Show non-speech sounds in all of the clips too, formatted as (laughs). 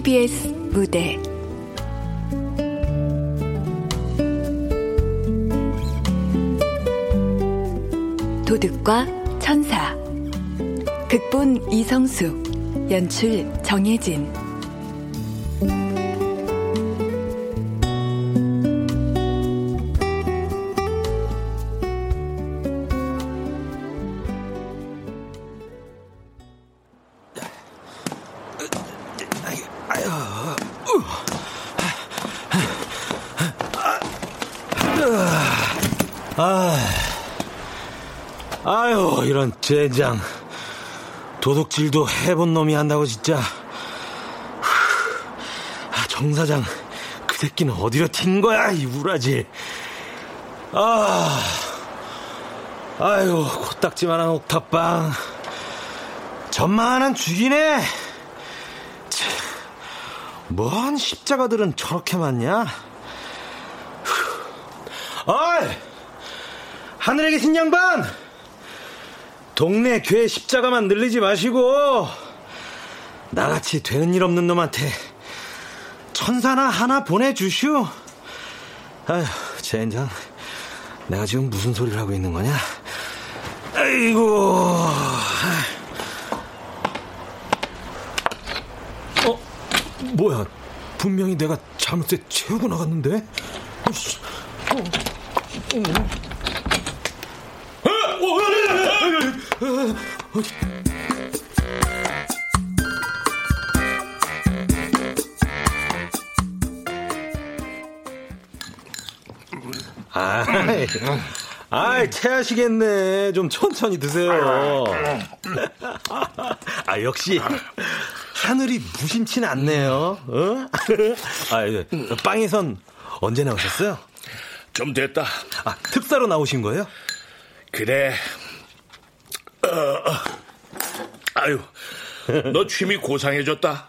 KBS 무대. 도둑과 천사. 극본 이성숙 연출 정혜진 젠장. 도둑질도 해본 놈이 한다고, 진짜. 아, 정 사장, 그 새끼는 어디로 튄 거야, 이 우라질. 아, 아유, 코딱지만한 옥탑방. 전만한 죽이네. 참, 뭔 십자가들은 저렇게 많냐? 어이! 하늘에 계신 양반! 동네 교회 십자가만 늘리지 마시고 나같이 되는 일 없는 놈한테 천사나 하나 보내주시오. 아휴, 젠장. 내가 지금 무슨 소리를 하고 있는 거냐? 아이고. 어, 뭐야? 분명히 내가 잘못에 채우고 나갔는데? 어씨. 어, 어. 아이, 아이, 체하시겠네. 좀 천천히 드세요. 아, 역시, 하늘이 무심치는 않네요. 어? 아, 예. 빵에선 언제 나오셨어요? 좀 됐다. 아, 특사로 나오신 거예요? 그래. 아유, 너 취미 고상해졌다.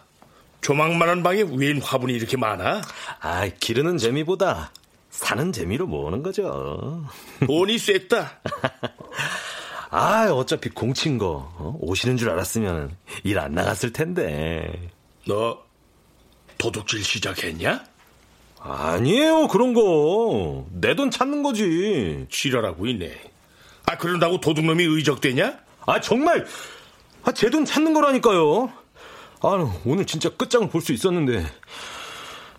조망만한 방에 웬 화분이 이렇게 많아? 아, 기르는 재미보다 사는 재미로 모으는 거죠. 돈이 셌다. (laughs) 아, 어차피 공친 거 어? 오시는 줄 알았으면 일 안 나갔을 텐데. 너 도둑질 시작했냐? 아니에요, 그런 거. 내 돈 찾는 거지. 지랄하고 있네. 아, 그런다고 도둑놈이 의적되냐? 아, 정말. 아, 제 돈 찾는 거라니까요. 아, 오늘 진짜 끝장을 볼 수 있었는데.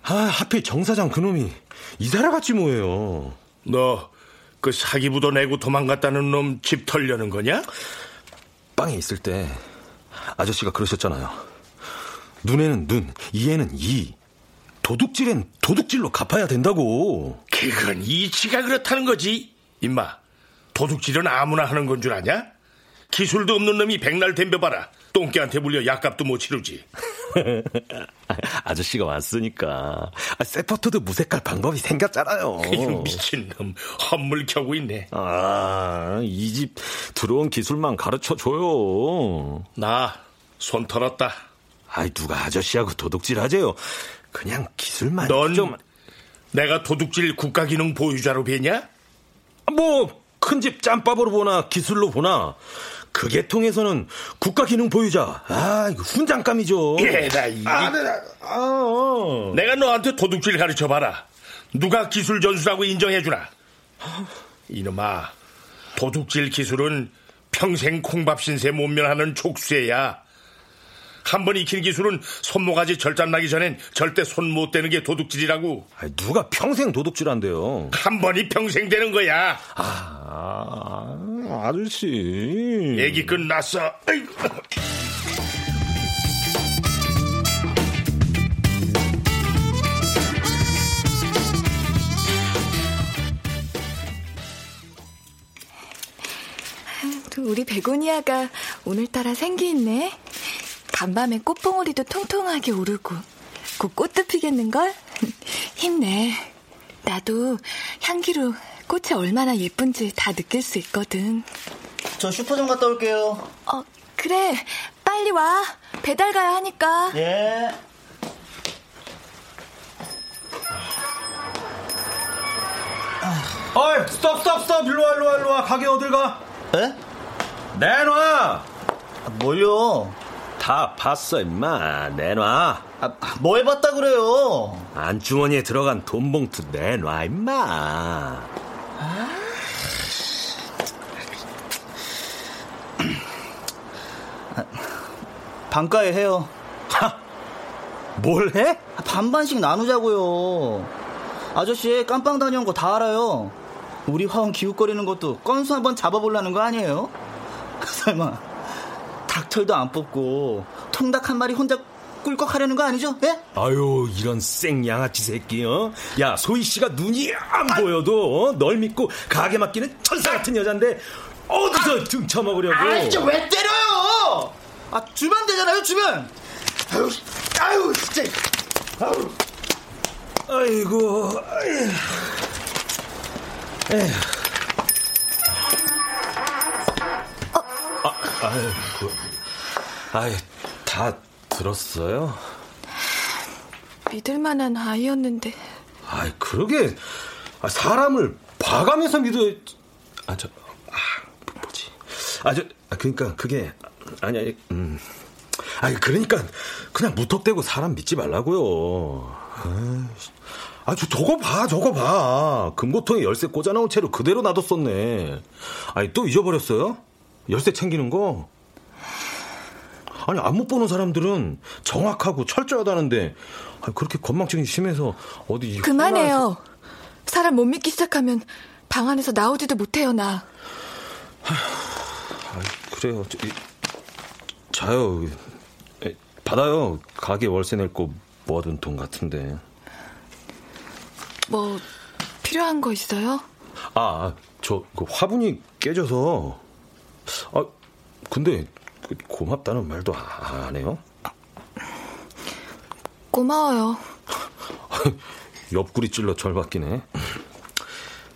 아, 하필 정사장 그놈이 갔지 뭐예요. 너 그 사기부도 내고 도망갔다는 놈 집 털려는 거냐? 빵에 있을 때 아저씨가 그러셨잖아요. 눈에는 눈, 이에는 이. 도둑질엔 도둑질로 갚아야 된다고. 그건 이치가 그렇다는 거지. 임마, 도둑질은 아무나 하는 건 줄 아냐? 기술도 없는 놈이 백날 덤벼봐라. 똥개한테 물려 약값도 못 치르지. (laughs) 아저씨가 왔으니까 세포트도 무색할 방법이 생겼잖아요. 미친놈 헛물 켜고 있네. 아, 이 집 들어온 기술만 가르쳐 줘요. 나 손 털었다. 아이 누가 아저씨하고 도둑질 하재요. 그냥 기술만 넌 좀. 내가 도둑질 국가기능 보유자로 뵈냐? 뭐 큰 집 짬밥으로 보나 기술로 보나 그 계통에서는 국가 기능 보유자. 아, 이거 훈장감이죠. 얘라, 이 아, 네, 아, 어. 내가 너한테 도둑질 가르쳐 봐라. 누가 기술 전수라고 인정해주나? 이놈아, 도둑질 기술은 평생 콩밥 신세 못 면하는 족쇄야. 한 번 익힌 기술은 손모가지 절단 나기 전엔 절대 손 못 대는 게 도둑질이라고. 아니, 누가 평생 도둑질한대요. 한 번이 평생 되는 거야. 아, 아저씨. 얘기 끝났어. 아이고. 우리 베고니아가 오늘따라 생기 있네. 간밤에 꽃봉오리도 통통하게 오르고 곧 꽃도 피겠는걸? (laughs) 힘내. 나도 향기로 꽃이 얼마나 예쁜지 다 느낄 수 있거든. 저 슈퍼 좀 갔다 올게요. 어, 그래. 빨리 와. 배달 가야 하니까. 예. 어이, 스톱, 스톱, 스톱. 일로 와, 일로 와, 일로 와. 가게 어딜 가? 에? 내놔! 뭘요? 다 봤어, 임마. 내놔. 아, 뭐 해봤다 그래요? 안주머니에 들어간 돈 봉투 내놔, 임마. 반가에 해요. 뭘 해? 반반씩 나누자고요. 아저씨 깜빵 다녀온 거 다 알아요. 우리 화원 기웃거리는 것도 건수 한번 잡아보려는 거 아니에요? (laughs) 설마 닭털도 안 뽑고 통닭 한 마리 혼자 꿀꺽 하려는 거 아니죠? 예? 아유, 이런 생 양아치 새끼, 어? 야, 소희 씨가 눈이 안 보여도, 어? 널 믿고 가게 맡기는 천사 같은 여잔데, 어디서 등쳐먹으려고. 아, 진짜 왜 때려요? 아, 주면 되잖아요, 주면! 아유, 아유, 진짜. 아유. 아이고, 아이. 에휴. 아, 아이고. 아이, 다 들었어요? 믿을 만한 아이였는데. 아이, 그러게. 아, 사람을 봐가면서 믿어. 아, 저, 아, 뭐지. 아, 저, 아, 그니까, 그게, 아니, 아니, 음. 아니, 그러니까, 그냥 무턱대고 사람 믿지 말라고요. 아이씨. 아, 저, 저거 봐, 저거 봐. 금고통에 열쇠 꽂아놓은 채로 그대로 놔뒀었네. 아니, 또 잊어버렸어요? 열쇠 챙기는 거? 아니, 안 못 보는 사람들은 정확하고 철저하다는데, 그렇게 건망증이 심해서 어디. 그만해요. 사람 못 믿기 시작하면 방 안에서 나오지도 못해요, 나. 아, 그래요. 저, 이, 자요. 에, 받아요. 가게 월세 낼 거 모아둔 돈 같은데. 뭐, 필요한 거 있어요? 아, 저, 그 화분이 깨져서. 아, 근데, 그 고맙다는 말도 아- 안 해요? 고마워요. (laughs) 옆구리 찔러 절박기네.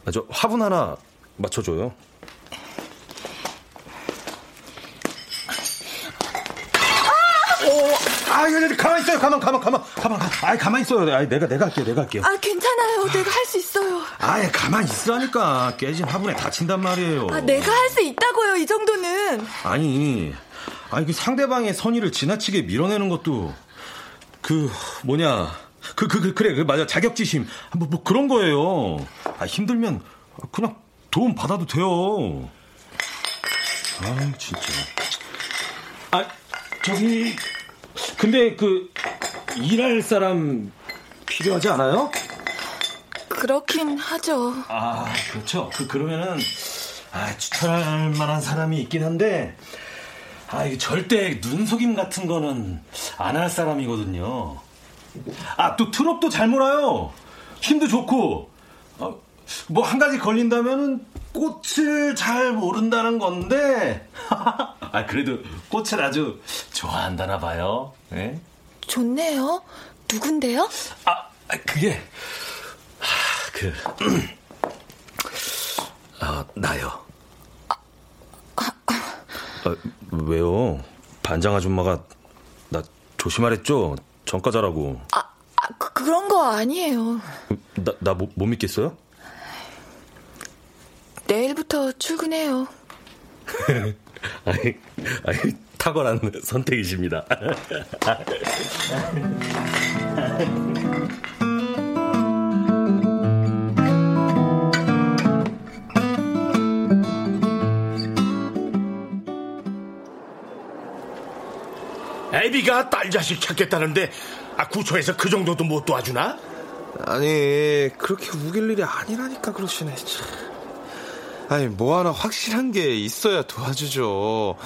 아, 저 화분 하나 맞춰줘요. 아, 이거 가만 있어요. 가만, 가만, 가만, 가만, 가만. 아, 가만 있어요. 아, 내가, 내가 할게요. 내가 할게요. 아, 괜찮아요. 내가 할 수 있어요. 아예 가만 있으라니까 깨진 화분에 다친단 말이에요. 아, 내가 할 수 있다고요, 이 정도는. 아니, 아니 그 상대방의 선의를 지나치게 밀어내는 것도 그 뭐냐 그 그 그, 그, 래 그, 맞아 자격지심 뭐, 뭐 그런 거예요. 아 힘들면 그냥 도움 받아도 돼요. 아 진짜. 아 저기 근데 그 일할 사람 필요하지 않아요? 그렇긴 하죠. 아, 그렇죠. 그, 그러면은, 아, 추천할 만한 사람이 있긴 한데, 아, 이거 절대 눈속임 같은 거는 안 할 사람이거든요. 아, 또 트럭도 잘 몰아요. 힘도 좋고, 어, 뭐한 가지 걸린다면은 꽃을 잘 모른다는 건데, (laughs) 아, 그래도 꽃을 아주 좋아한다나 봐요. 네? 좋네요. 누군데요? 아, 아, 그게 하, 그 (clears throat) 아, 나요. 아, 왜요? 반장 아줌마가 나 조심하랬죠? 전과자라고. 아, 아 그, 그런 거 아니에요. 나, 나 못, 못 믿겠어요? 내일부터 출근해요. (laughs) 아니, 아니, 탁월한 선택이십니다. 애비가 딸 자식 찾겠다는데 아 구청에서 그 정도도 못 도와주나? 아니 그렇게 우길 일이 아니라니까 그러시네 참. 아니 뭐 하나 확실한 게 있어야 도와주죠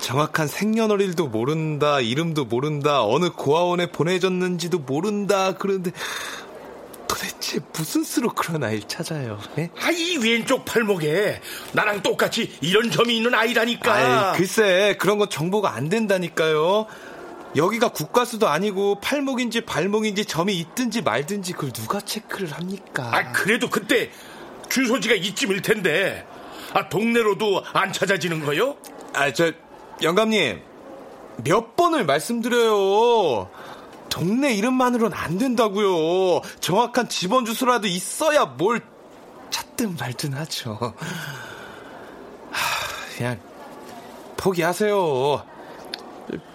정확한 생년월일도 모른다 이름도 모른다 어느 고아원에 보내졌는지도 모른다 그런데 도대체 무슨 수로 그런 아이를 찾아요 예? 아이 왼쪽 팔목에 나랑 똑같이 이런 점이 있는 아이라니까. 아이, 글쎄 그런 건 정보가 안 된다니까요 여기가 국가수도 아니고 팔목인지 발목인지 점이 있든지 말든지 그걸 누가 체크를 합니까? 아, 그래도 그때 주소지가 이쯤일 텐데. 아, 동네로도 안 찾아지는 거요? 아, 저, 영감님. 몇 번을 말씀드려요. 동네 이름만으로는 안 된다고요. 정확한 집원 주소라도 있어야 뭘 찾든 말든 하죠. 하, 그냥 포기하세요.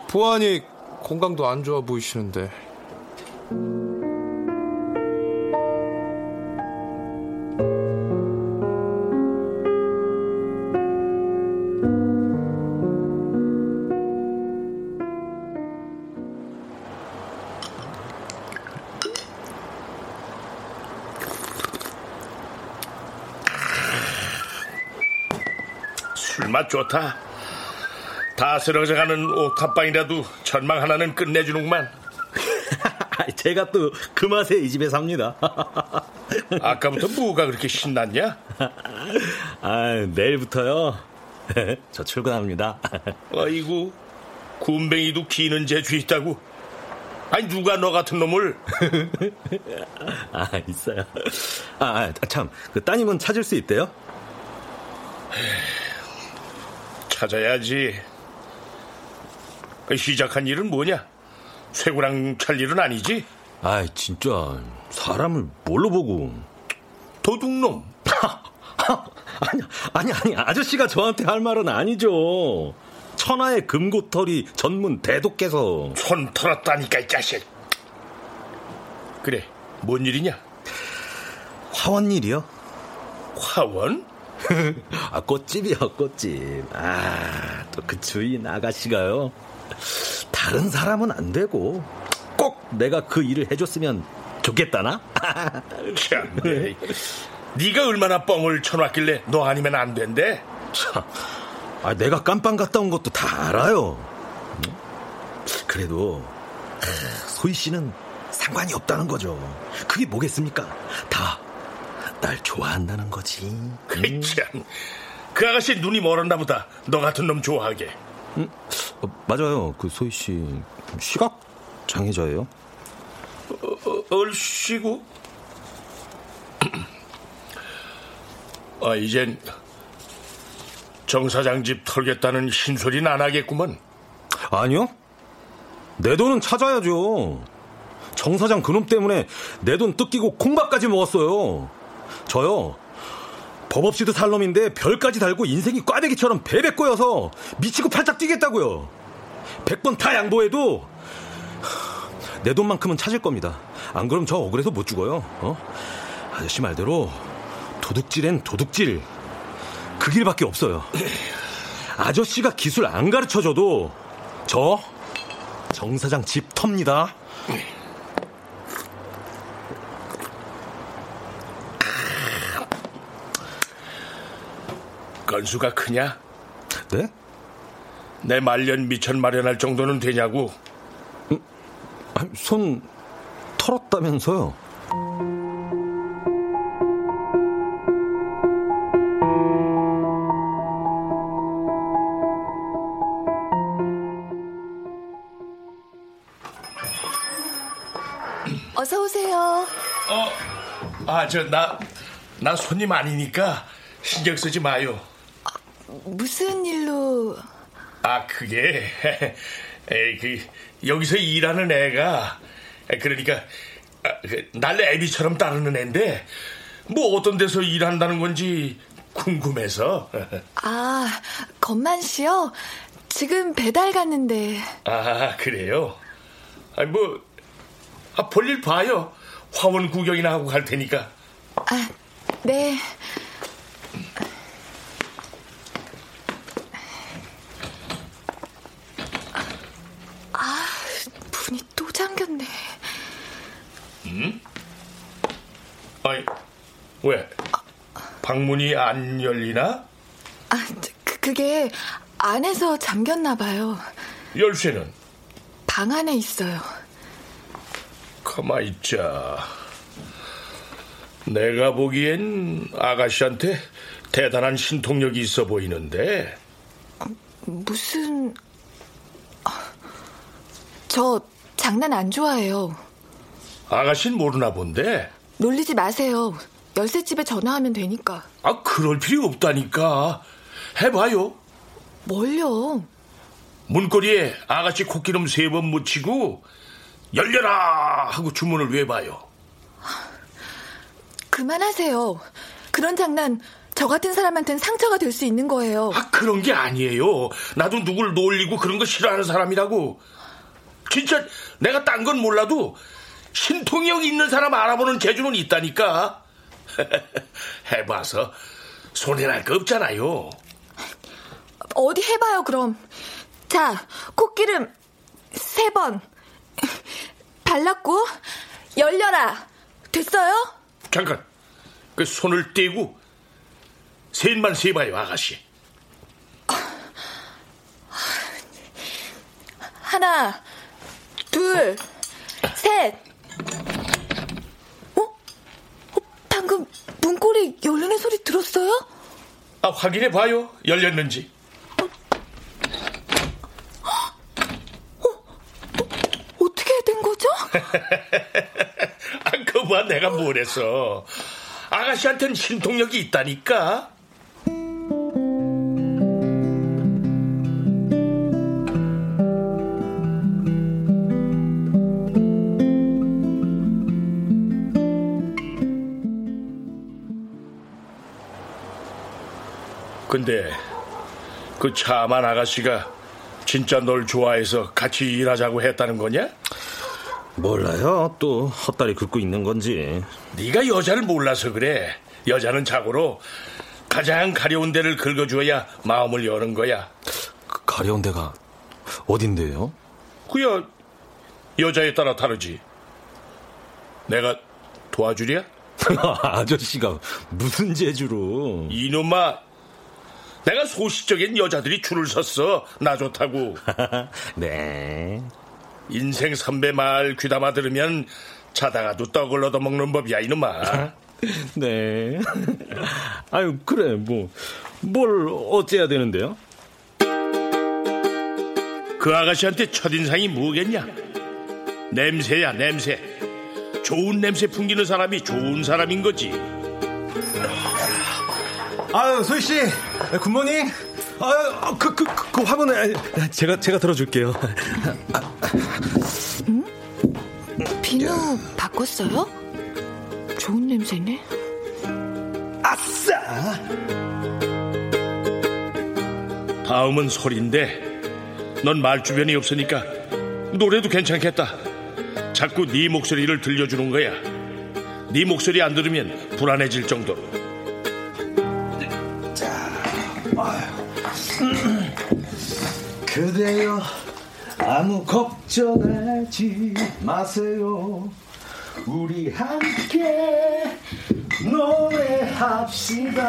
보안이 건강도 안 좋아 보이시는데. 맛 좋다. 다 쓰러져가는 옥탑방이라도 전망 하나는 끝내주는구만. (laughs) 제가 또 그 맛에 이 집에 삽니다. (laughs) 아까부터 뭐가 그렇게 신났냐? (laughs) 아, 내일부터요. 저 출근합니다. 아이고, 군뱅이도 기는 재주 있다고. 아니, 누가 너 같은 놈을. 아, 있어요. 아, 아, 참, 그 따님은 찾을 수 있대요? 찾아야지. 그 시작한 일은 뭐냐? 쇠고랑 찰 일은 아니지? 아, 진짜 사람을 뭘로 보고? 도둑놈. (laughs) 아니, 아니, 아니, 아저씨가 저한테 할 말은 아니죠. 천하의 금고털이 전문 대독께서. 손 털었다니까, 이 자식. 그래, 뭔 일이냐? 화원 일이요? 화원? 아, 꽃집이요, 꽃집. 아, 또 그 주인 아가씨가요. 다른 사람은 안 되고, 꼭 내가 그 일을 해줬으면 좋겠다나? (laughs) 참, 네. 네가 얼마나 뻥을 쳐놨길래 너 아니면 안 된대? 참, 아, 내가 깜빵 갔다 온 것도 다 알아요. 그래도 아, 소희 씨는 상관이 없다는 거죠. 그게 뭐겠습니까? 다 날 좋아한다는 거지. 그 참, 그 아가씨 눈이 멀었나 보다. 너 같은 놈 좋아하게. 어, 맞아요. 그 소희 씨 시각 장애자예요. 어, 얼씨구. (clears throat) 아, 이젠 정 사장 집 털겠다는 흰소리는 안 하겠구먼. 아니요. 내 돈은 찾아야죠. 정 사장 그놈 때문에 내 돈 뜯기고 콩밥까지 먹었어요. 저요. 법 없이도 살 놈인데 별까지 달고 인생이 꽈배기처럼 베베 꼬여서 미치고 팔짝 뛰겠다고요. 100번 다 양보해도 내 돈만큼은 찾을 겁니다. 안 그럼 저 억울해서 못 죽어요. 어? 아저씨 말대로 도둑질엔 도둑질. 그 길밖에 없어요. 아저씨가 기술 안 가르쳐줘도 저 정사장 집 텁니다. 건수가 크냐? 네? 내 말년 미천 마련할 정도는 되냐고. 아니, 손 털었다면서요? 어서 오세요. 어, 아, 저, 나, 나 손님 아니니까 신경 쓰지 마요. 무슨 일로? 아, 그게, (laughs) 에이, 그, 여기서 일하는 애가, 그러니까, 아, 그, 날 애비처럼 따르는 애인데, 뭐 어떤 데서 일한다는 건지 궁금해서. (laughs) 아, 건만 씨요? 지금 배달 갔는데. 아, 그래요? 아, 뭐, 아, 볼일 봐요. 화원 구경이나 하고 갈 테니까. 아, 네. 아, 문이 또 잠겼네. 아니, 왜? 방문이 안 열리나? 아, 그, 그게 안에서 잠겼나 봐요. 열쇠는? 방 안에 있어요. 가만 있자. 내가 보기엔 아가씨한테 대단한 신통력이 있어 보이는데. 무슨 아, 저 장난 안 좋아해요. 아가씨는 모르나 본데. 놀리지 마세요. 열쇠집에 전화하면 되니까. 아, 그럴 필요 없다니까. 해봐요. 뭘요? 문고리에 아가씨 코끼름 세 번 묻히고 열려라 하고 주문을 외봐요. 그만하세요. 그런 장난 저 같은 사람한테는 상처가 될 수 있는 거예요. 아, 그런 게 아니에요. 나도 누굴 놀리고 그런 거 싫어하는 사람이라고. 진짜 내가 딴 건 몰라도 신통력 있는 사람 알아보는 재주는 있다니까. (laughs) 해봐서 손해날 거 없잖아요. 어디 해봐요, 그럼. 자, 콧기름 세 번. 발랐고, 열려라. 됐어요? 잠깐, 그 손을 떼고 셋만 세봐요, 아가씨. 하나, 둘, 셋. 어? 어? 방금 문고리 열리는 소리 들었어요? 아, 확인해 봐요. 열렸는지. 어떻게 된 거죠? (laughs) 아, 그봐 내가 뭘 했어. 아가씨한테는 신통력이 있다니까. 근데 그 차만 아가씨가 진짜 널 좋아해서 같이 일하자고 했다는 거냐? 몰라요. 또 헛다리 긁고 있는 건지. 네가 여자를 몰라서 그래. 여자는 자고로 가장 가려운 데를 긁어줘야 마음을 여는 거야. 그 가려운 데가 어딘데요? 그야 여자에 따라 다르지. 내가 도와주랴? (laughs) 아저씨가 무슨 재주로? 이놈아, 내가 소시적인 여자들이 줄을 섰어. 나 좋다고. (laughs) 네. 인생 선배 말 귀담아 들으면 자다가도 떡을 얻어먹는 법이야, 이놈아. (laughs) 네. (laughs) 아유, 그래, 뭐, 뭘 어째야 되는데요? 그 아가씨한테 첫인상이 뭐겠냐? 냄새야, 냄새. 좋은 냄새 풍기는 사람이 좋은 사람인 거지. 아유, 소희 씨, 굿모닝. 아유, 그, 그, 그, 그 화분을 제가, 제가 들어줄게요. 비누 바꿨어요? 좋은 냄새네. 아싸! 다음은 소리인데, 넌 말 주변이 없으니까 노래도 괜찮겠다. 자꾸 네 목소리를 들려주는 거야. 네 목소리 안 들으면 불안해질 정도로. 그대여 아무 걱정하지 마세요 우리 함께 노래합시다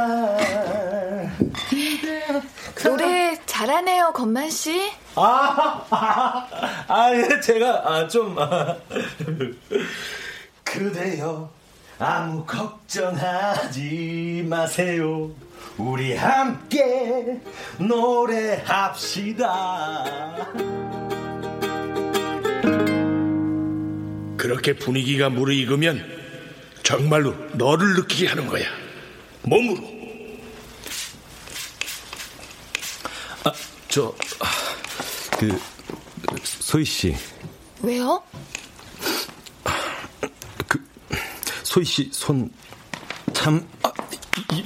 노래 잘하네요, 건만 씨. 아, 아, 아, 예, 제가, 아, 좀, 아. 그대여 아무 걱정하지 마세요 우리 함께 노래합시다 그렇게 분위기가 무르익으면 정말로 너를 느끼게 하는 거야. 몸으로. 저, 아, 그, 소희 씨, 왜요? 소희 씨 손, 참, 아,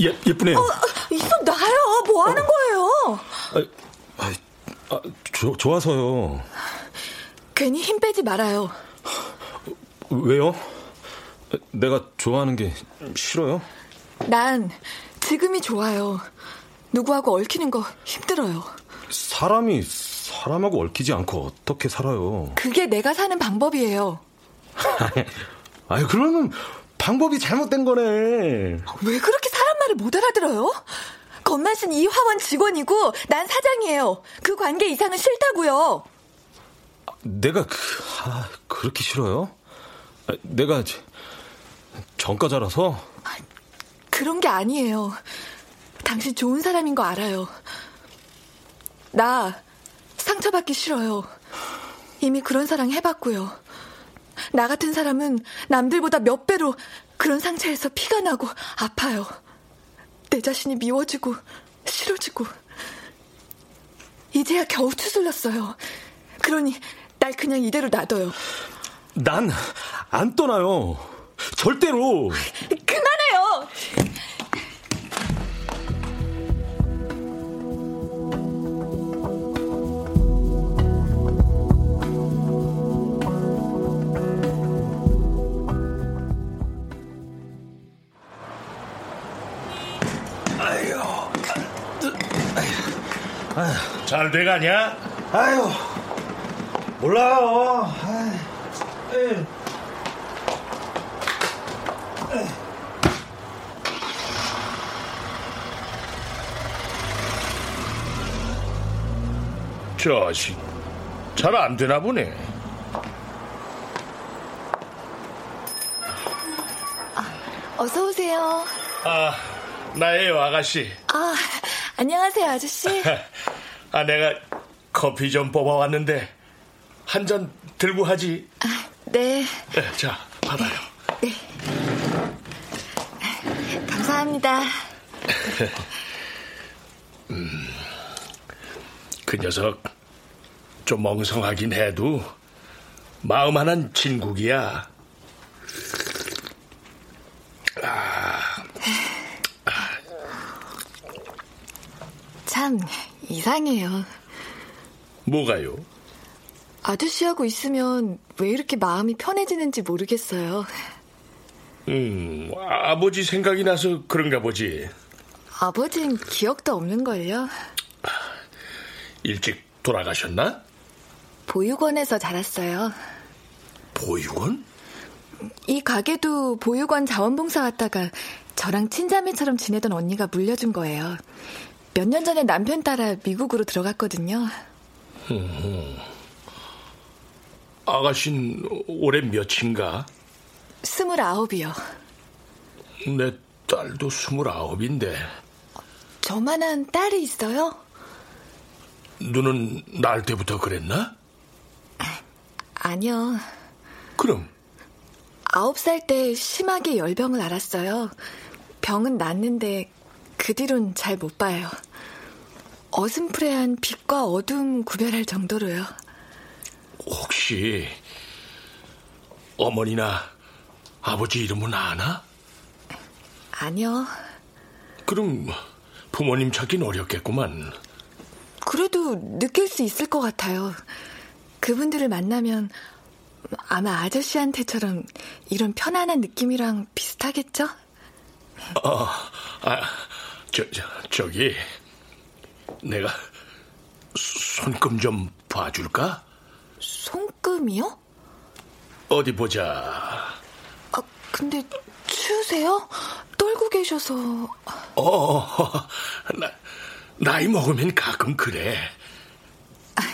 예, 예쁘네요. 나요. 뭐 하는 거예요? 아, 아, 조, 좋아서요. 괜히 힘 빼지 말아요. 왜요? 내가 좋아하는 게 싫어요? 난 지금이 좋아요. 누구하고 얽히는 거 힘들어요. 사람이 사람하고 얽히지 않고 어떻게 살아요? 그게 내가 사는 방법이에요. 아니, 그러면 방법이 잘못된 거네. 왜 그렇게 사람 말을 못 알아들어요? 건만 씨는 이 화원 직원이고 난 사장이에요. 그 관계 이상은 싫다고요. 내가 그, 아, 그렇게 싫어요? 아, 내가 정가자라서 그런 게 아니에요. 당신 좋은 사람인 거 알아요. 나 상처받기 싫어요. 이미 그런 사랑 해봤고요. 나 같은 사람은 남들보다 몇 배로 그런 상처에서 피가 나고 아파요. 내 자신이 미워지고 싫어지고 이제야 겨우 추슬렸어요. 그러니 날 그냥 이대로 놔둬요. 난 안 떠나요. 절대로. 그만해요. 잘 돼가냐? 아유, 몰라요. 에이. 자식, 잘 안 되나 보네. 어서 오세요. 아, 나예요, 아가씨. 아, 안녕하세요, 아저씨. (laughs) 아, 내가 커피 좀 뽑아왔는데, 한 잔 들고 하지. 네, 네, 자, 받아요. 감사합니다. (laughs) 그 녀석, 좀 멍성하긴 해도, 마음 하나는 진국이야. 참 이상해요. 뭐가요? 아저씨하고 있으면 왜 이렇게 마음이 편해지는지 모르겠어요. 음, 아버지 생각이 나서 그런가 보지. 아버진 기억도 없는걸요. 일찍 돌아가셨나? 보육원에서 자랐어요. 보육원? 이 가게도 보육원 자원봉사 왔다가 저랑 친자매처럼 지내던 언니가 물려준 거예요. 몇 년 전에 남편 따라 미국으로 들어갔거든요. 아가씨는 올해 몇인가? 스물아홉이요. 내 딸도 스물아홉인데 저만한 딸이 있어요? 누는 날 때부터 그랬나? 아니요. 그럼 아홉 살 때 심하게 열병을 앓았어요. 병은 낫는데 그 뒤론 잘 못 봐요. 어슴푸레한 빛과 어둠 구별할 정도로요. 혹시 어머니나 아버지 이름은 아나? 아니요. 그럼 부모님 찾긴 어렵겠구만. 그래도 느낄 수 있을 것 같아요. 그분들을 만나면 아마 아저씨한테처럼 이런 편안한 느낌이랑 비슷하겠죠? 아, 저, 저, 저기, 내가 손금 좀 봐줄까? 손금이요? 어디 보자. 아, 근데 추우세요? 떨고 계셔서. 어, 나, 나이 먹으면 가끔 그래.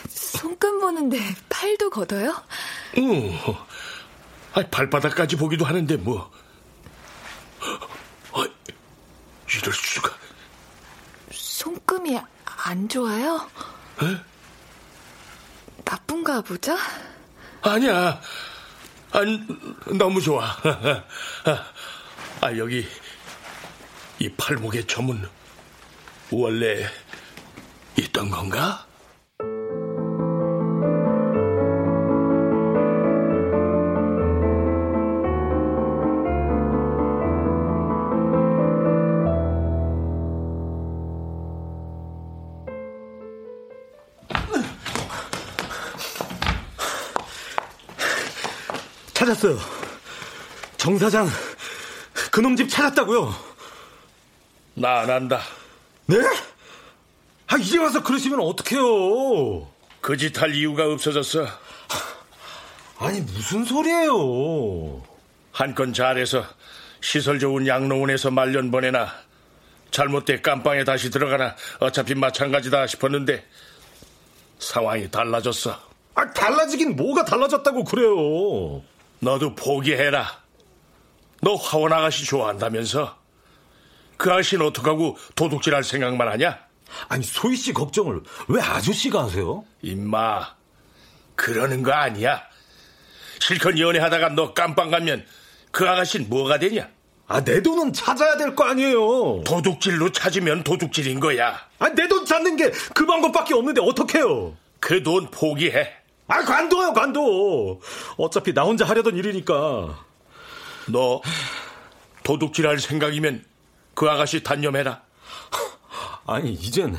손금 보는데 팔도 걷어요? 응. 아, 발바닥까지 보기도 하는데 뭐. 아, 이럴 수가. 손금이 안 좋아요? 나쁜가 보죠? 아니야. 아, 너무 좋아. 아, 여기 이 팔목의 점은 원래 있던 건가? 찾았어요. 정 사장, 그놈 집 찾았다고요. 나 안 한다. 네? 아, 이제 와서 그러시면 어떡해요. 그 짓 할 이유가 없어졌어. 아니, 무슨 소리예요. 한 건 잘해서 시설 좋은 양로원에서 말년 보내나 잘못돼 깜빵에 다시 들어가나 어차피 마찬가지다 싶었는데 상황이 달라졌어. 아, 달라지긴 뭐가 달라졌다고 그래요. 너도 포기해라. 너 화원 아가씨 좋아한다면서? 그 아가씨는 어떡하고 도둑질할 생각만 하냐? 아니, 소희 씨 걱정을 왜 아저씨가 하세요? 임마, 그러는 거 아니야. 실컷 연애하다가 너 깜빵 가면 그 아가씨는 뭐가 되냐? 아, 내 돈은 찾아야 될 거 아니에요. 도둑질로 찾으면 도둑질인 거야. 아, 내 돈 찾는 게 그 방법밖에 없는데 어떡해요? 그 돈 포기해. 아, 관둬요, 관둬. 어차피 나 혼자 하려던 일이니까. 너 도둑질 할 생각이면 그 아가씨 단념해라. 아니, 이젠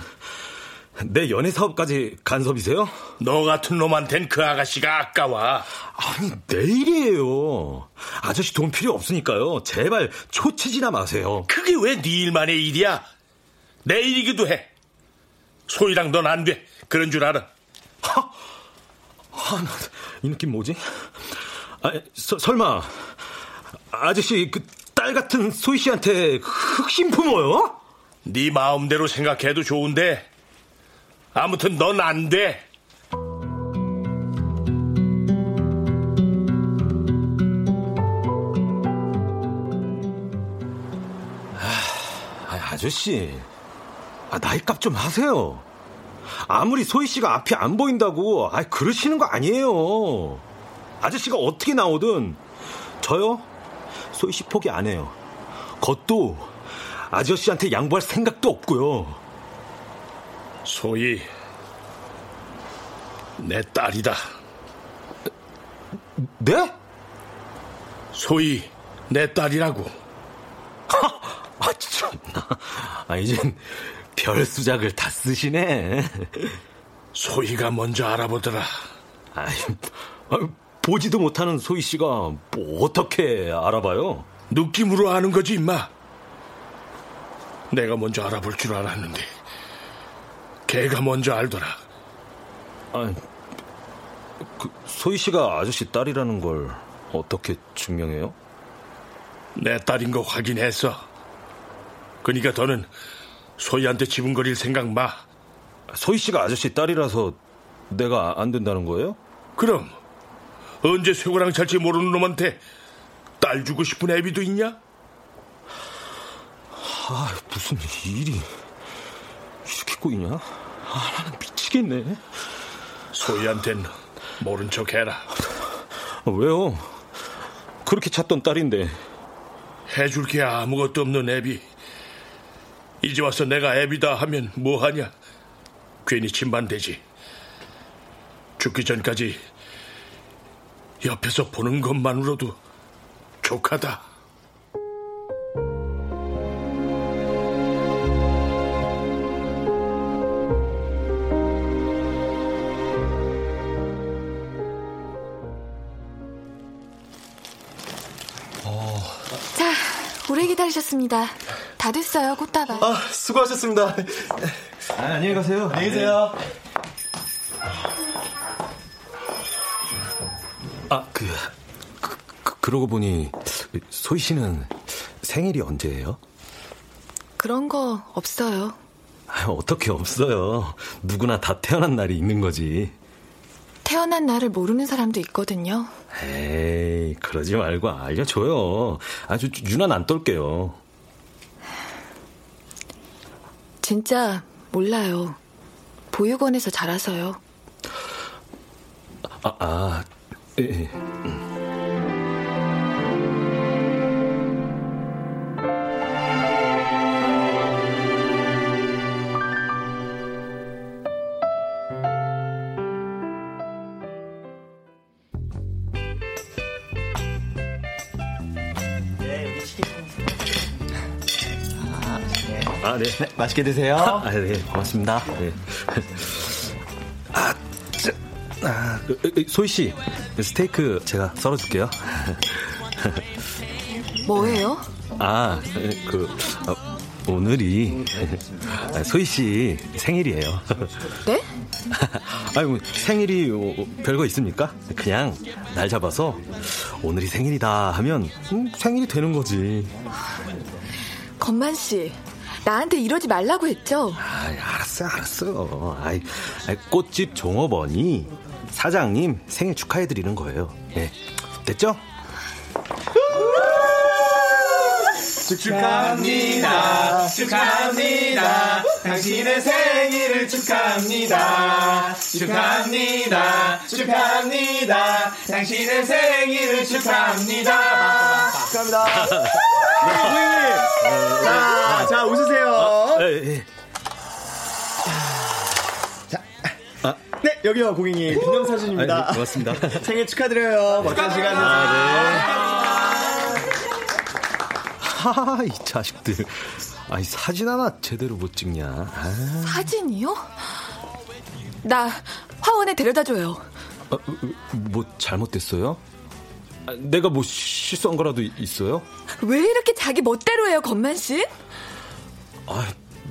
내 연애 사업까지 간섭이세요? 너 같은 놈한텐 그 아가씨가 아까워. 아니, 내일이에요. 아저씨 돈 필요 없으니까요. 제발 초치지나 마세요. 그게 왜 네 일만의 일이야? 내 일이기도 해. 소희랑 넌 안 돼. 그런 줄 알아. 하, 하, 이 느낌 뭐지? 아, 서, 설마 아저씨 그 딸 같은 소희 씨한테 흑심 품어요? 네 마음대로 생각해도 좋은데 아무튼 넌 안 돼. 아, 아저씨, 아, 나이 값 좀 하세요. 아무리 소희 씨가 앞이 안 보인다고, 아, 그러시는 거 아니에요. 아저씨가 어떻게 나오든 저요, 소희 씨 포기 안 해요. 그것도 아저씨한테 양보할 생각도 없고요. 소희, 내 딸이다. 네? 소희, 내 딸이라고. (laughs) 아, 참나. 아, 이젠 별 수작을 다 쓰시네. 소희가 먼저 알아보더라. 아이, 아, 보지도 못하는 소희 씨가 뭐 어떻게 알아봐요? 느낌으로 아는 거지, 임마. 내가 먼저 알아볼 줄 알았는데. 걔가 먼저 알더라. 아, 그 소희 씨가 아저씨 딸이라는 걸 어떻게 증명해요? 내 딸인 거 확인했어. 그러니까 더는 소희한테 지분거릴 생각 마. 소희 씨가 아저씨 딸이라서 내가 안 된다는 거예요? 그럼 언제 쇠고랑 찰지 모르는 놈한테 딸 주고 싶은 애비도 있냐? 아, 무슨 일이 이렇게 꼬이냐? 아, 나는 미치겠네. 소희한텐 모른 척 해라. 아, 왜요? 그렇게 찾던 딸인데. 해줄 게 아무것도 없는 애비. 이제 와서 내가 애비다 하면 뭐하냐? 괜히 침반되지. 죽기 전까지 옆에서 보는 것만으로도 족하다. 자, 오래 기다리셨습니다. 다 됐어요, 꽃다발. 아, 수고하셨습니다. 아, 안녕히 가세요. 안녕히 계세요. 아, 그, 그, 그 그러고 보니 소희 씨는 생일이 언제예요? 그런 거 없어요. 아, 어떻게 없어요. 누구나 다 태어난 날이 있는 거지. 태어난 날을 모르는 사람도 있거든요. 에이, 그러지 말고 알려줘요. 아주 유난 안 떨게요. 진짜 몰라요. 보육원에서 자라서요. 아, 아, 예, 예. 아, 네. 맛있게 드세요. 아, 네, 고맙습니다. 네. 아, 짜, 아, 그, 그, 소희 씨, 스테이크 제가 썰어줄게요. (laughs) 뭐예요? 아, 그, 어, 오늘이 아, 소희 씨 생일이에요. 네? (laughs) 아유, 뭐, 생일이 어, 별거 있습니까? 그냥 날 잡아서 오늘이 생일이다 하면 음, 생일이 되는 거지. 건만 씨, 나한테 이러지 말라고 했죠? 아, 알았어, 알았어. 아이, 꽃집 종업원이 사장님 생일 축하해드리는 거예요. 예. 됐죠? 축하합니다. 축하합니다. 당신의 생일을 축하합니다. 축하합니다. 축하합니다. 당신의 생일을 축하합니다. 축하합니다. 고객님. 자, 자, 웃으세요. 네, 여기요, 고객님. 기념사진입니다. 고맙습니다. (laughs) 생일 축하드려요. 멋진 시간 되세요. 하하, 이 자식들. 아니, 사진 하나 제대로 못 찍냐. 아, 사진이요? 나 화원에 데려다줘요. 아, 뭐 잘못됐어요? 아, 내가 뭐 실수한 거라도 있어요? 왜 이렇게 자기 멋대로 해요, 건만 씨? 아,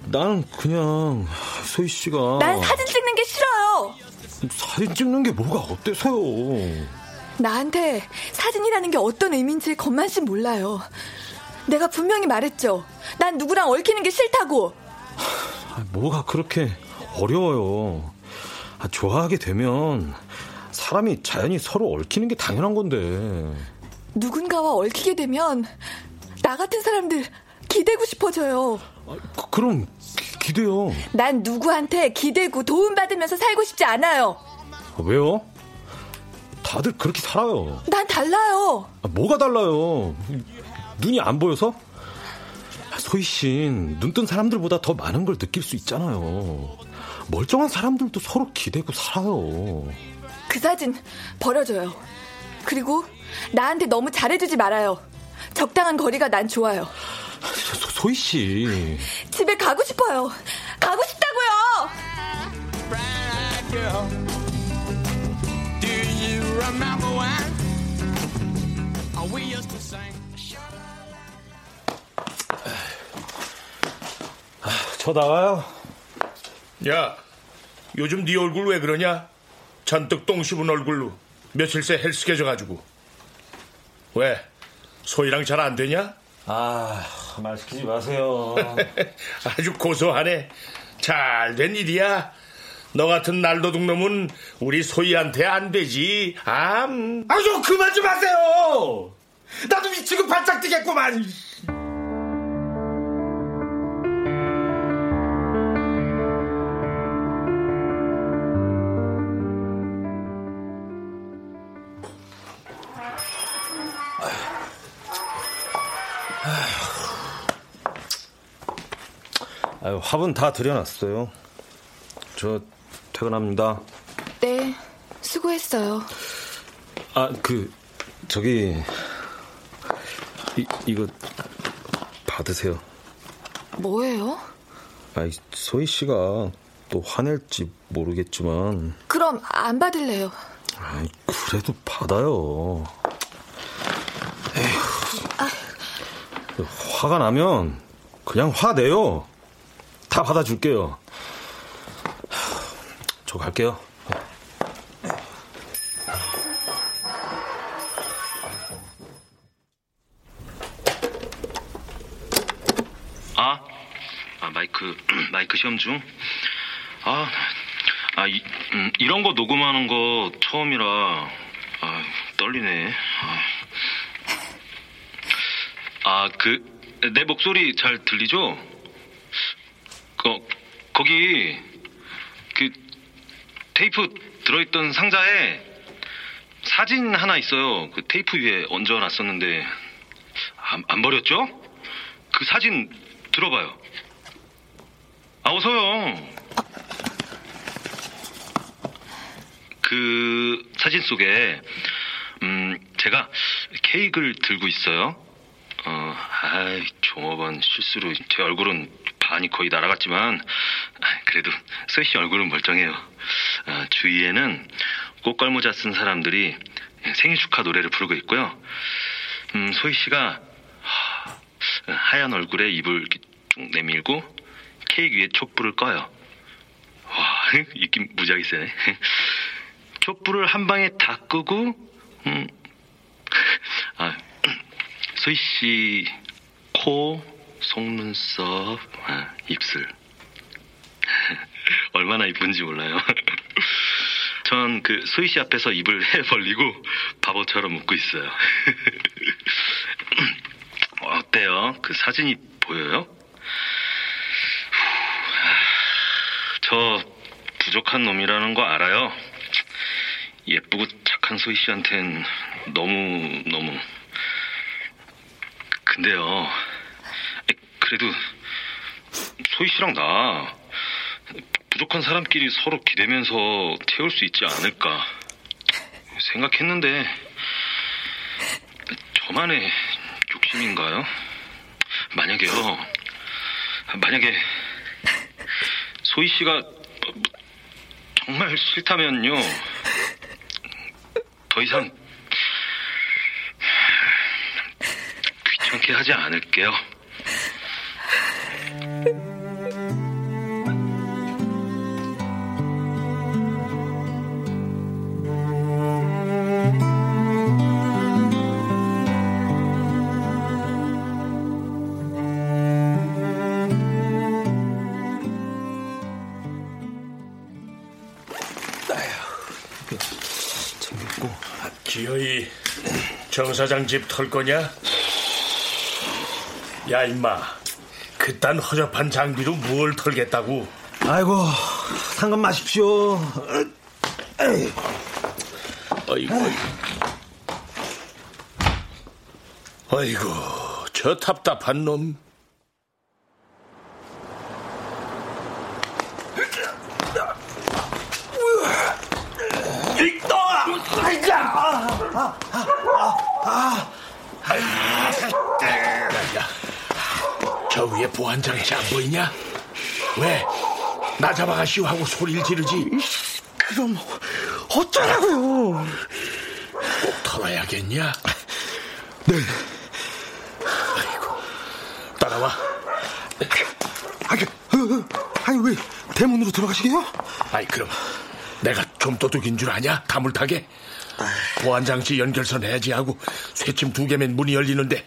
나는 그냥 소희 씨가 난 사진 찍는 게 싫어요. 사진 찍는 게 뭐가 어때서요? 나한테 사진이라는 게 어떤 의미인지 건만 씨 몰라요. 내가 분명히 말했죠. 난 누구랑 얽히는 게 싫다고. 아, 뭐가 그렇게 어려워요. 아, 좋아하게 되면 사람이 자연히 서로 얽히는 게 당연한 건데. 누군가와 얽히게 되면 나 같은 사람들 기대고 싶어져요. 아, 그, 그럼 기, 기대요. 난 누구한테 기대고 도움받으면서 살고 싶지 않아요. 아, 왜요? 다들 그렇게 살아요. 난 달라요. 아, 뭐가 달라요? 눈이 안 보여서? 소희 씨는 눈뜬 사람들보다 더 많은 걸 느낄 수 있잖아요. 멀쩡한 사람들도 서로 기대고 살아요. 그 사진 버려줘요. 그리고 나한테 너무 잘해주지 말아요. 적당한 거리가 난 좋아요. 소, 소희 씨. 집에 가고 싶어요. 가고 싶다고요. 저 나가요. 야, 요즘 네 얼굴 왜 그러냐? 잔뜩 똥 씹은 얼굴로 며칠 새 헬스 깨져가지고. 왜? 소희랑 잘 안 되냐? 아, 말 시키지 마세요. (laughs) 아주 고소하네. 잘 된 일이야. 너 같은 날도둑 놈은 우리 소희한테 안 되지. 암. 아, 좀 그만 좀 하세요! 나도 미치고 발짝 뛰겠구만! 아유, 화분 다 들여놨어요. 저 퇴근합니다. 네, 수고했어요. 아, 그 저기 이 이거 받으세요. 뭐예요? 아이, 소희 씨가 또 화낼지 모르겠지만 그럼 안 받을래요. 아이, 그래도 받아요. 에휴, 화가 나면 그냥 화내요. 다 받아줄게요. 저 갈게요. 아, 아 마이크 (clears throat) 마이크 시험 중. 아, 아 이, 음, 이런 거 녹음하는 거 처음이라 아, 떨리네. 아, 그내 목소리 잘 들리죠? 거, 거기 그 테이프 들어있던 상자에 사진 하나 있어요. 그 테이프 위에 얹어놨었는데 안, 안 버렸죠? 그 사진 들어봐요. 아, 어서요. 그 사진 속에, 음, 제가 케이크를 들고 있어요. 어, 아이, 종업원 실수로 제 얼굴은 반이 거의 날아갔지만, 그래도 소희 씨 얼굴은 멀쩡해요. 아, 주위에는 꽃갈모자 쓴 사람들이 생일 축하 노래를 부르고 있고요. 음, 소희 씨가 하얀 얼굴에 입을 쭉 내밀고 케이크 위에 촛불을 꺼요. 와, 입김 무지하게 세네. 촛불을 한 방에 다 끄고, 음, (laughs) 아, (clears throat) 소희 씨 코, 속눈썹, 아, 입술. 얼마나 이쁜지 몰라요. (laughs) 전 그 소희 씨 앞에서 입을 해 벌리고 바보처럼 웃고 있어요. (laughs) 어때요? 그 사진이 보여요? 저 부족한 놈이라는 거 알아요. 예쁘고 착한 소희 씨한텐 너무 너무 근데요. 그래도 소희 씨랑 나 부족한 사람끼리 서로 기대면서 태울 수 있지 않을까 생각했는데 저만의 욕심인가요? 만약에요. 만약에 소희 씨가 정말 싫다면요. 더 이상 귀찮게 하지 않을게요. 정 사장 집 털 거냐? 야 임마 그딴 허접한 장비로 뭘 털겠다고 아이고 상관 마십시오. 아이고 아이고 저 답답한 놈 야, 저 위에 보안장치 안 보이냐? 왜? 나 잡아가시오 하고 소리를 지르지? 그럼 어쩌라고요? 꼭 털어야겠냐? 네. 아이고, 따라와. 아니, 어, 아니 왜 대문으로 들어가시게요? 아이 그럼 내가 좀 도둑인 줄 아냐? 가물타게? 보안장치 연결선 해지하고 쇠침 두 개면 문이 열리는데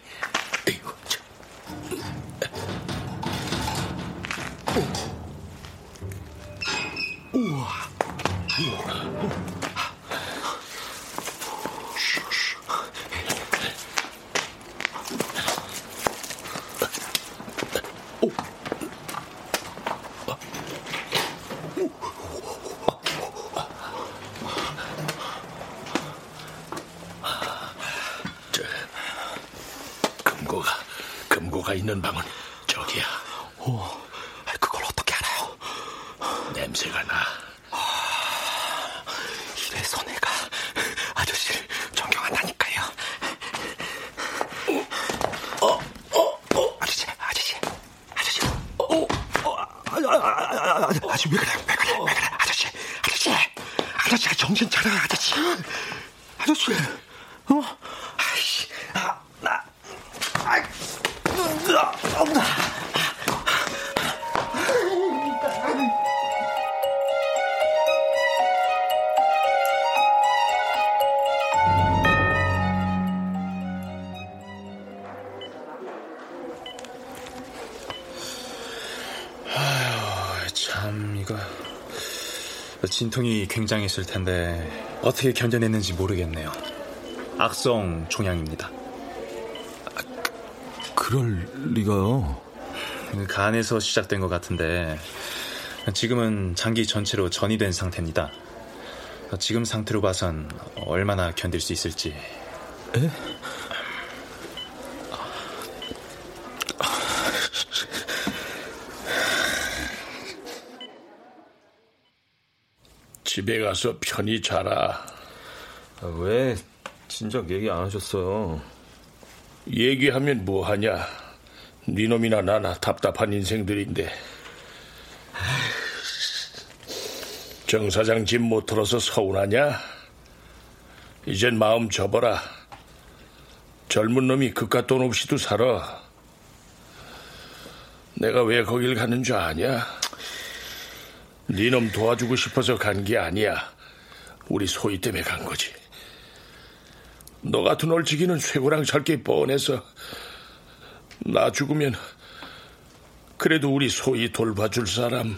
아저씨 왜 그래, 왜 그래, 왜 그래, 아저씨, 아저씨, 아저씨가 정신 차려, 아저씨, 아저씨, 어, 진통이 굉장했을 텐데 어떻게 견뎌냈는지 모르겠네요. 악성 종양입니다. 그럴 리가요. 간에서 시작된 것 같은데 지금은 장기 전체로 전이된 상태입니다. 지금 상태로 봐선 얼마나 견딜 수 있을지. 에? 집에 가서 편히 자라. 아, 왜 진작 얘기 안 하셨어요? 얘기하면 뭐하냐? 네 놈이나 나나 답답한 인생들인데. 정 사장 집 못 들어서 서운하냐? 이젠 마음 접어라. 젊은 놈이 그깟 돈 없이도 살아. 내가 왜 거길 가는 줄 아냐? 네놈 도와주고 싶어서 간 게 아니야. 우리 소희 때문에 간 거지. 너 같은 얼치기는 쇠고랑 살게 뻔해서 나 죽으면 그래도 우리 소희 돌봐줄 사람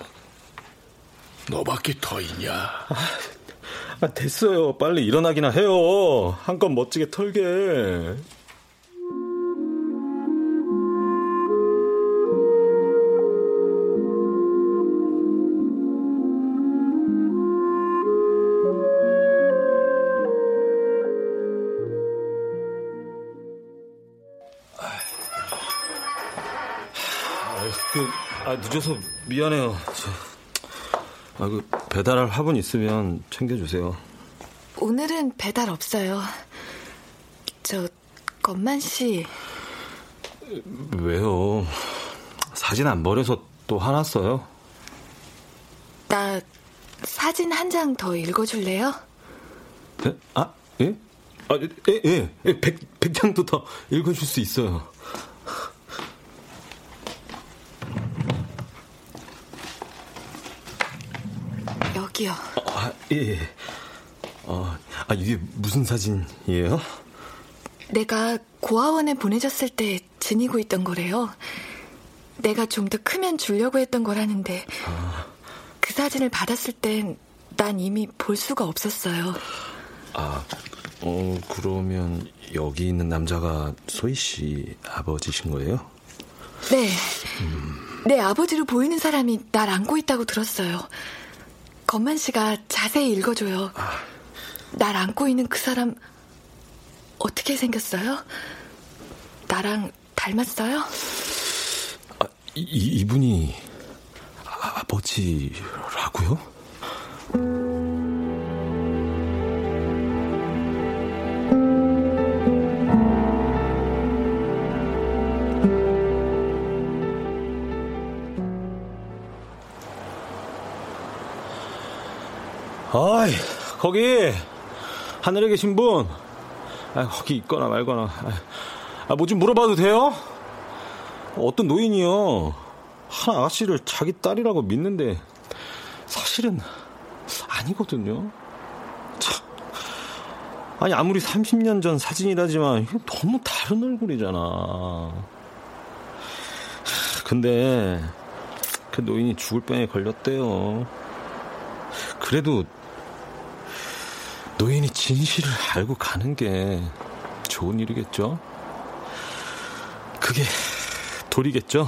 너밖에 더 있냐? 아, 됐어요. 빨리 일어나기나 해요. 한껏 멋지게 털게. 아, 늦어서 미안해요. 저, 아, 그, 배달할 화분 있으면 챙겨주세요. 오늘은 배달 없어요. 저, 건만 씨. 왜요? 사진 안 버려서 또 화났어요? 나 사진 한 장 더 읽어줄래요? 네? 아, 예? 아, 예, 예. 예. 백, 백 장도 더 읽어줄 수 있어요. 여기요. 아, 예, 예. 어, 아, 이게 무슨 사진이에요? 내가 고아원에 보내졌을 때 지니고 있던 거래요. 내가 좀 더 크면 주려고 했던 거라는데 아. 그 사진을 받았을 땐 난 이미 볼 수가 없었어요. 아, 어, 그러면 여기 있는 남자가 소희 씨 아버지신 거예요? 네. 내 아버지로 보이는 사람이 날 안고 있다고 들었어요. 건만 씨가 자세히 읽어줘요. 날 안고 있는 그 사람 어떻게 생겼어요? 나랑 닮았어요? 아, 이, 이분이 아버지라고요? 아이, 거기, 하늘에 계신 분, 아, 거기 있거나 말거나, 아, 뭐 좀 물어봐도 돼요? 어떤 노인이요, 한 아가씨를 자기 딸이라고 믿는데, 사실은 아니거든요. 참. 아니, 아무리 30년 전 사진이라지만, 너무 다른 얼굴이잖아. 근데, 그 노인이 죽을 병에 걸렸대요. 그래도 노인이 진실을 알고 가는 게 좋은 일이겠죠? 그게 도리겠죠?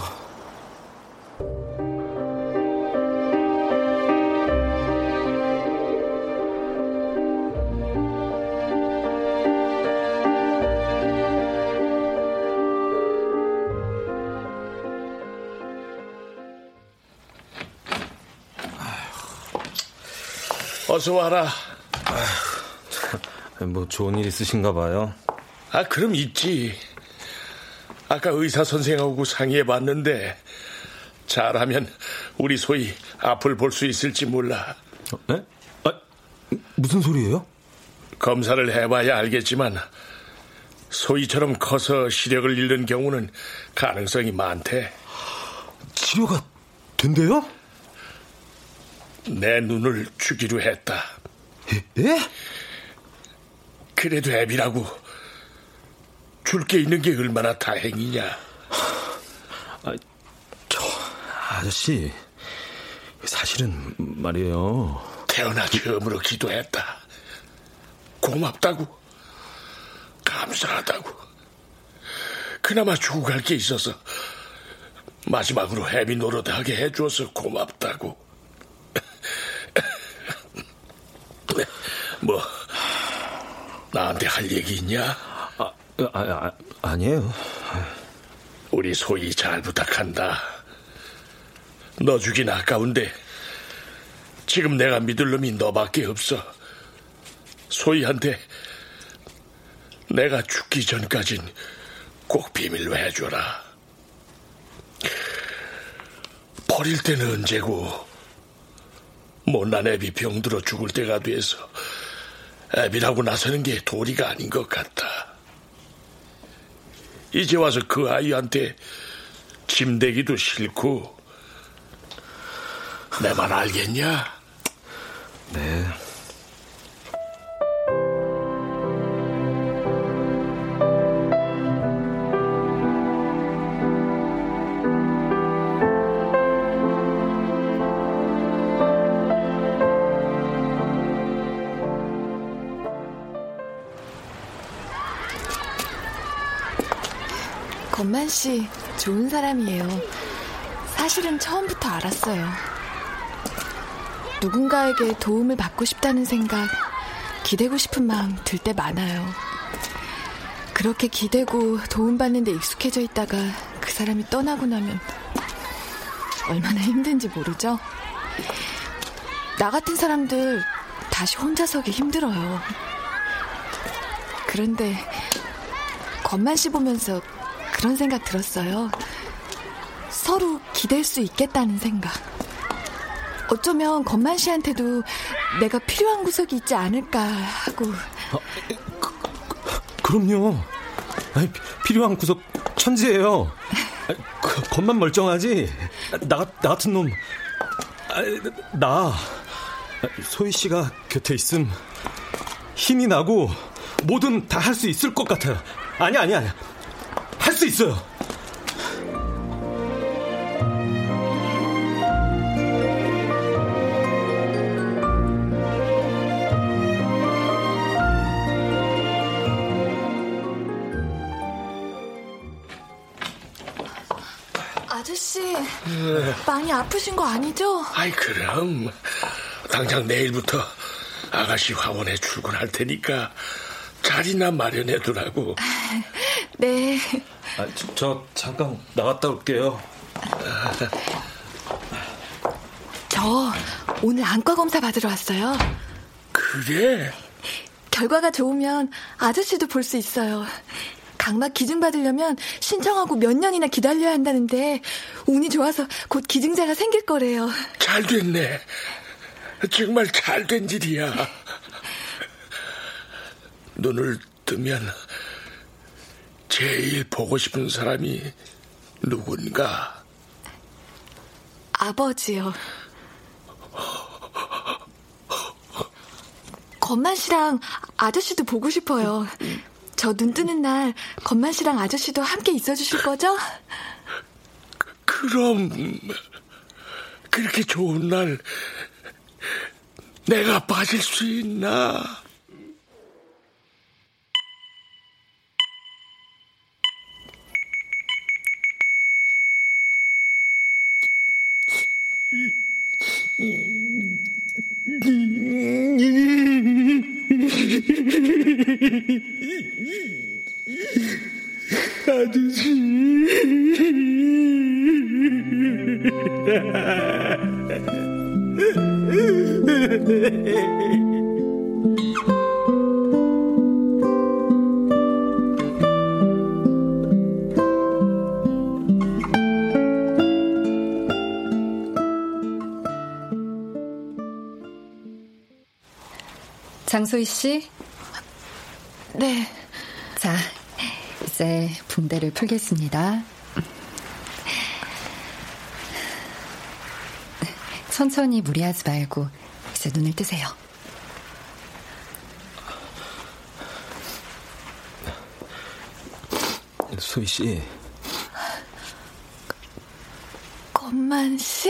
어서 와라. 뭐 좋은 일 있으신가 봐요. 아, 그럼 있지. 아까 의사 선생하고 상의해 봤는데 잘하면 우리 소희 앞을 볼 수 있을지 몰라. 네? 아, 무슨 소리예요? 검사를 해봐야 알겠지만 소희처럼 커서 시력을 잃는 경우는 가능성이 많대. 치료가 된대요? 내 눈을 주기로 했다. 예? 그래도 애비라고 줄 게 있는 게 얼마나 다행이냐. 아, 저 아저씨 사실은 말이에요. 태어나 처음으로 기도했다. 고맙다고. 감사하다고. 그나마 주고 갈 게 있어서 마지막으로 애비 노릇하게 해줘서 고맙다고. (laughs) 뭐 나한테 할 얘기 있냐? 아, 아, 아 아 니에요. 우리 소희 잘 부탁한다. 너 주긴 아까운데 지금 내가 믿을 놈이 너밖에 없어. 소희한테 내가 죽기 전까진 꼭 비밀로 해줘라. 버릴 때는 언제고 못난 애비 병들어 죽을 때가 돼서 애비라고 나서는 게 도리가 아닌 것 같다. 이제 와서 그 아이한테 짐대기도 싫고 내 말 알겠냐? 네. 좋은 사람이에요. 사실은 처음부터 알았어요. 누군가에게 도움을 받고 싶다는 생각, 기대고 싶은 마음 들 때 많아요. 그렇게 기대고 도움받는 데 익숙해져 있다가 그 사람이 떠나고 나면 얼마나 힘든지 모르죠? 나 같은 사람들 다시 혼자 서기 힘들어요. 그런데 겉만 씹으면서 그런 생각 들었어요. 서로 기댈 수 있겠다는 생각. 어쩌면 건만 씨한테도 내가 필요한 구석이 있지 않을까 하고. 어, 그, 럼요 아니, 필요한 구석 천지예요. 그, 겉만 멀쩡하지. 나, 나 같은 놈. 나 소희 씨가 곁에 있음 힘이 나고 뭐든 다 할 수 있을 것 같아요. 아니 아니 아니. 할수 있어요. 아저씨, 많이 아프신 거 아니죠? 아이, 그럼. 당장 내일부터 아가씨 화원에 출근할 테니까 자리나 마련해 두라고. 네. 아, 저, 저, 잠깐 나갔다 올게요. 저 오늘 안과 검사 받으러 왔어요. 그래? 결과가 좋으면 아저씨도 볼 수 있어요. 각막 기증 받으려면 신청하고 몇 년이나 기다려야 한다는데 운이 좋아서 곧 기증자가 생길 거래요. 잘 됐네. 정말 잘 된 일이야. 눈을 뜨면 제일 보고 싶은 사람이 누군가? 아버지요. 건만 씨랑 아저씨도 보고 싶어요. 저 눈 뜨는 날 건만 씨랑 아저씨도 함께 있어 주실 거죠? 그럼 그렇게 좋은 날 내가 빠질 수 있나? 장소희 씨? 네. 붕대를 풀겠습니다. 천천히 무리하지 말고 이제 눈을 뜨세요. 소희 씨. 건만 씨?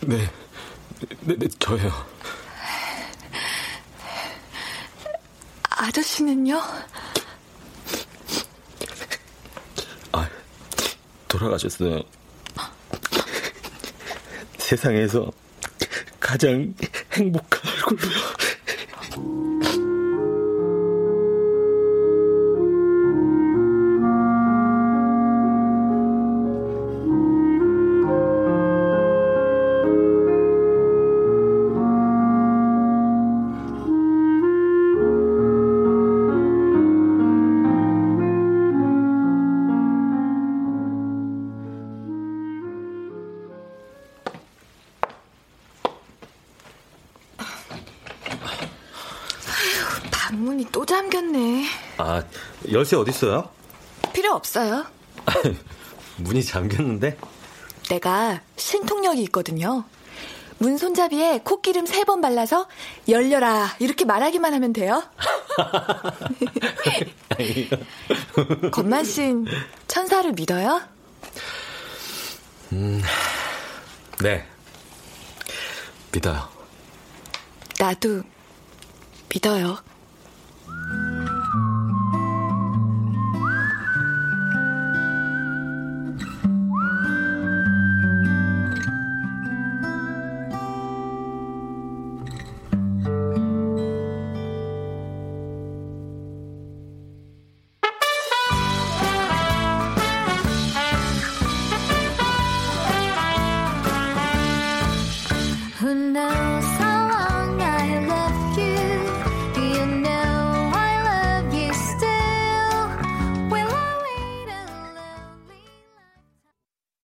네. 네, 네, 저예요. 아저씨는요? 아, 돌아가셨어요. (laughs) 세상에서 가장 행복한 얼굴로요. 열쇠 어디 있어요? 필요 없어요. (laughs) 문이 잠겼는데? 내가 신통력이 있거든요. 문 손잡이에 콧기름 세 번 발라서 열려라 이렇게 말하기만 하면 돼요. (laughs) 건만 씨는 천사를 믿어요? 음, 네. 믿어요. 나도 믿어요.